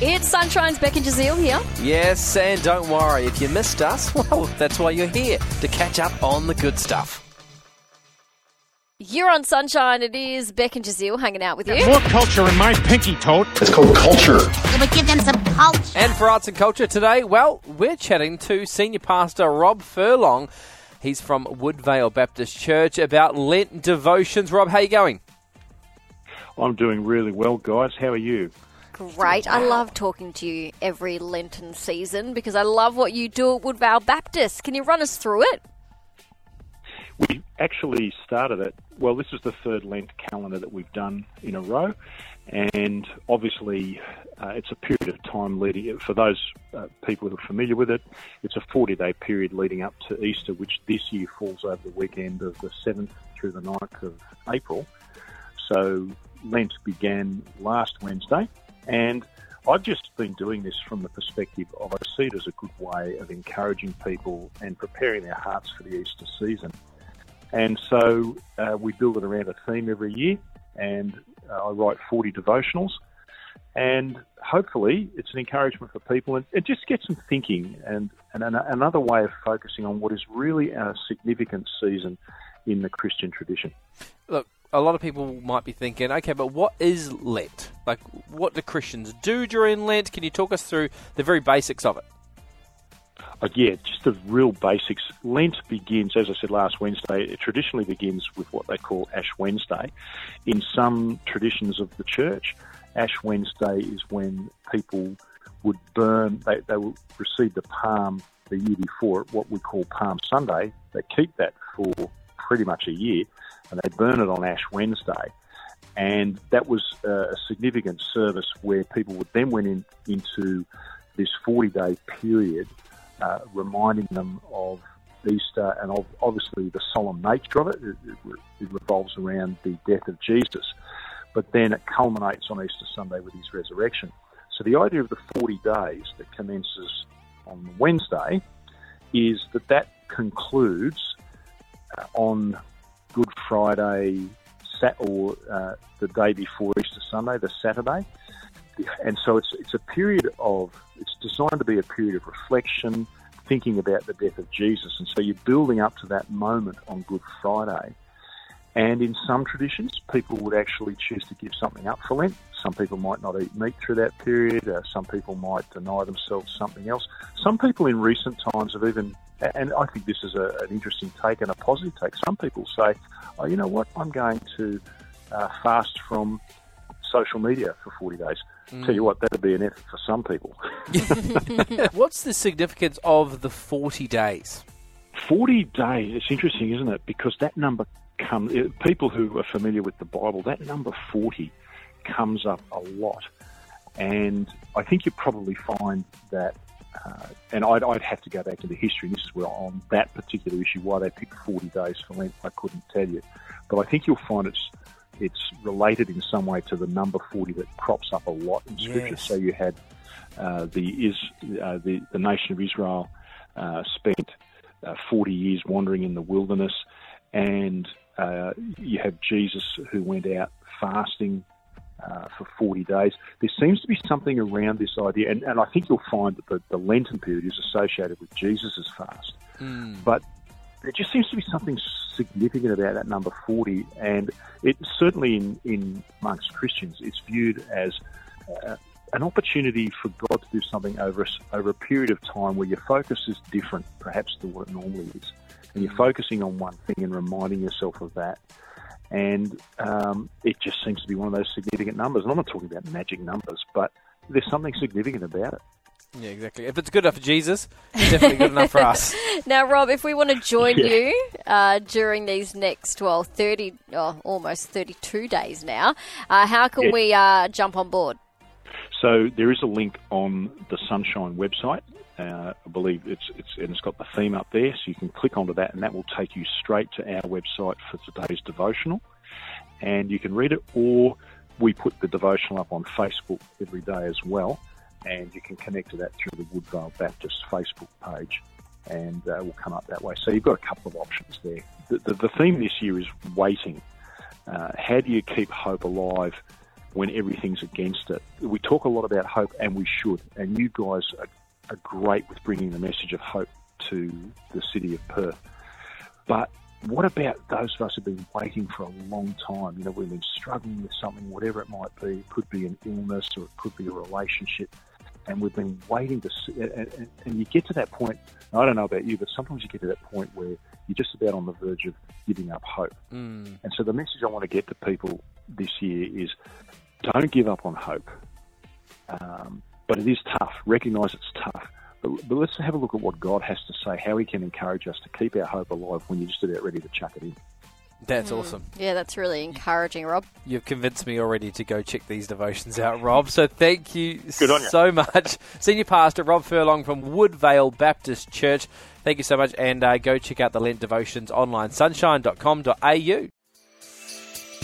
It's Sonshine's Beck and Jazeel here. Yes, and don't worry, if you missed us, well, that's why you're here, to catch up on the good stuff. You're on Sonshine. It is Beck and Jazeel hanging out with you. More culture in my pinky toad. It's called culture. It would give them some culture. And for arts and culture today, well, we're chatting to Senior Pastor Rob Furlong. He's from Woodvale Baptist Church about Lent devotions. Rob, how you going? I'm doing really well, guys. How are you? Great. I love talking to you every Lenten season because I love what you do at Woodvale Baptist. Can you run us through it? We actually started it. Well, this is the third Lent calendar that we've done in a row, and obviously, uh, it's a period of time leading. For those uh, people who are familiar with it, it's a 40-day period leading up to Easter, which this year falls over the weekend of the 7th through the 9th of April. So Lent began last Wednesday, and I've just been doing this from the perspective of I see it as a good way of encouraging people and preparing their hearts for the Easter season. And so uh, we build it around a theme every year, and uh, I write 40 devotionals. And hopefully, it's an encouragement for people and just gets them thinking and, and an, another way of focusing on what is really a significant season in the Christian tradition. Look, a lot of people might be thinking, okay, but what is Lent? Like, what do Christians do during Lent? Can you talk us through the very basics of it? Uh, yeah, just the real basics. Lent begins, as I said last Wednesday, it traditionally begins with what they call Ash Wednesday. In some traditions of the church, Ash Wednesday is when people would burn, they, they will receive the palm the year before, what we call Palm Sunday. They keep that for pretty much a year and they burn it on Ash Wednesday. And that was a significant service where people would then went in, into this 40 day period uh, reminding them of Easter and of obviously the solemn nature of it. It, it. it, revolves around the death of Jesus, but then it culminates on Easter Sunday with his resurrection. So the idea of the 40 days that commences on Wednesday is that that concludes uh, on Good Friday sat or uh, the day before Easter Sunday, the Saturday and so it's it's a period of it's designed to be a period of reflection, thinking about the death of Jesus, and so you're building up to that moment on Good Friday. And in some traditions, people would actually choose to give something up for Lent. Some people might not eat meat through that period. Uh, some people might deny themselves something else. Some people in recent times have even, and I think this is a, an interesting take and a positive take. Some people say, "Oh, you know what? I'm going to uh, fast from social media for 40 days." Mm. Tell you what, that'd be an effort for some people. What's the significance of the 40 days? 40 days, it's interesting, isn't it? Because that number comes, eh, people who are familiar with the Bible, that number 40 comes up a lot. And I think you probably find that, uh, and I'd, I'd, have to go back to the history, and this is where on that particular issue, why they picked 40 days for Lent, I couldn't tell you. But I think you'll find it's it's related in some way to the number 40 that crops up a lot in Scripture. Yes. So you had uh, the, is, uh, the, the nation of Israel uh, spent uh, 40 years wandering in the wilderness, and uh, you have Jesus who went out fasting uh, for 40 days. There seems to be something around this idea, and, and I think you'll find that the, the Lenten period is associated with Jesus' fast. Mm. But there just seems to be something significant about that number 40, and it certainly in, in amongst Christians, it's viewed as uh, an opportunity for God to do something over a, over a period of time where your focus is different, perhaps, to what it normally is, and you're focusing on one thing and reminding yourself of that. And um, it just seems to be one of those significant numbers. And I'm not talking about magic numbers, but there's something significant about it. Yeah, exactly. If it's good enough for Jesus, it's definitely good enough for us. Now, Rob, if we want to join yeah. you uh, during these next, well, 30, oh, almost 32 days now, uh, how can yeah. we uh, jump on board? So there is a link on the Sonshine website. Uh, I believe it's, it's and it's got the theme up there, so you can click onto that, and that will take you straight to our website for today's devotional, and you can read it. Or we put the devotional up on Facebook every day as well and you can connect to that through the Woodvale Baptist Facebook page, and uh, will come up that way. So you've got a couple of options there. The, the, the theme this year is waiting. Uh, how do you keep hope alive when everything's against it. We talk a lot about hope, and we should. And you guys are, are great with bringing the message of hope to the city of Perth. But what about those of us who've been waiting for a long time? You know, we've been struggling with something, whatever it might be. It could be an illness or it could be a relationship. And we've been waiting to see, and, and, and you get to that point. I don't know about you, but sometimes you get to that point where you're just about on the verge of giving up hope. Mm. And so the message I want to get to people this year is don't give up on hope. Um, but it is tough. Recognise it's tough. But, but let's have a look at what God has to say, how He can encourage us to keep our hope alive when you're just about ready to chuck it in. That's awesome. Yeah, that's really encouraging, Rob. You've convinced me already to go check these devotions out, Rob. So thank you Good on you. so much. Senior Pastor Rob Furlong from Woodvale Baptist Church. Thank you so much. And uh, go check out the Lent devotions online, sonshine.com.au.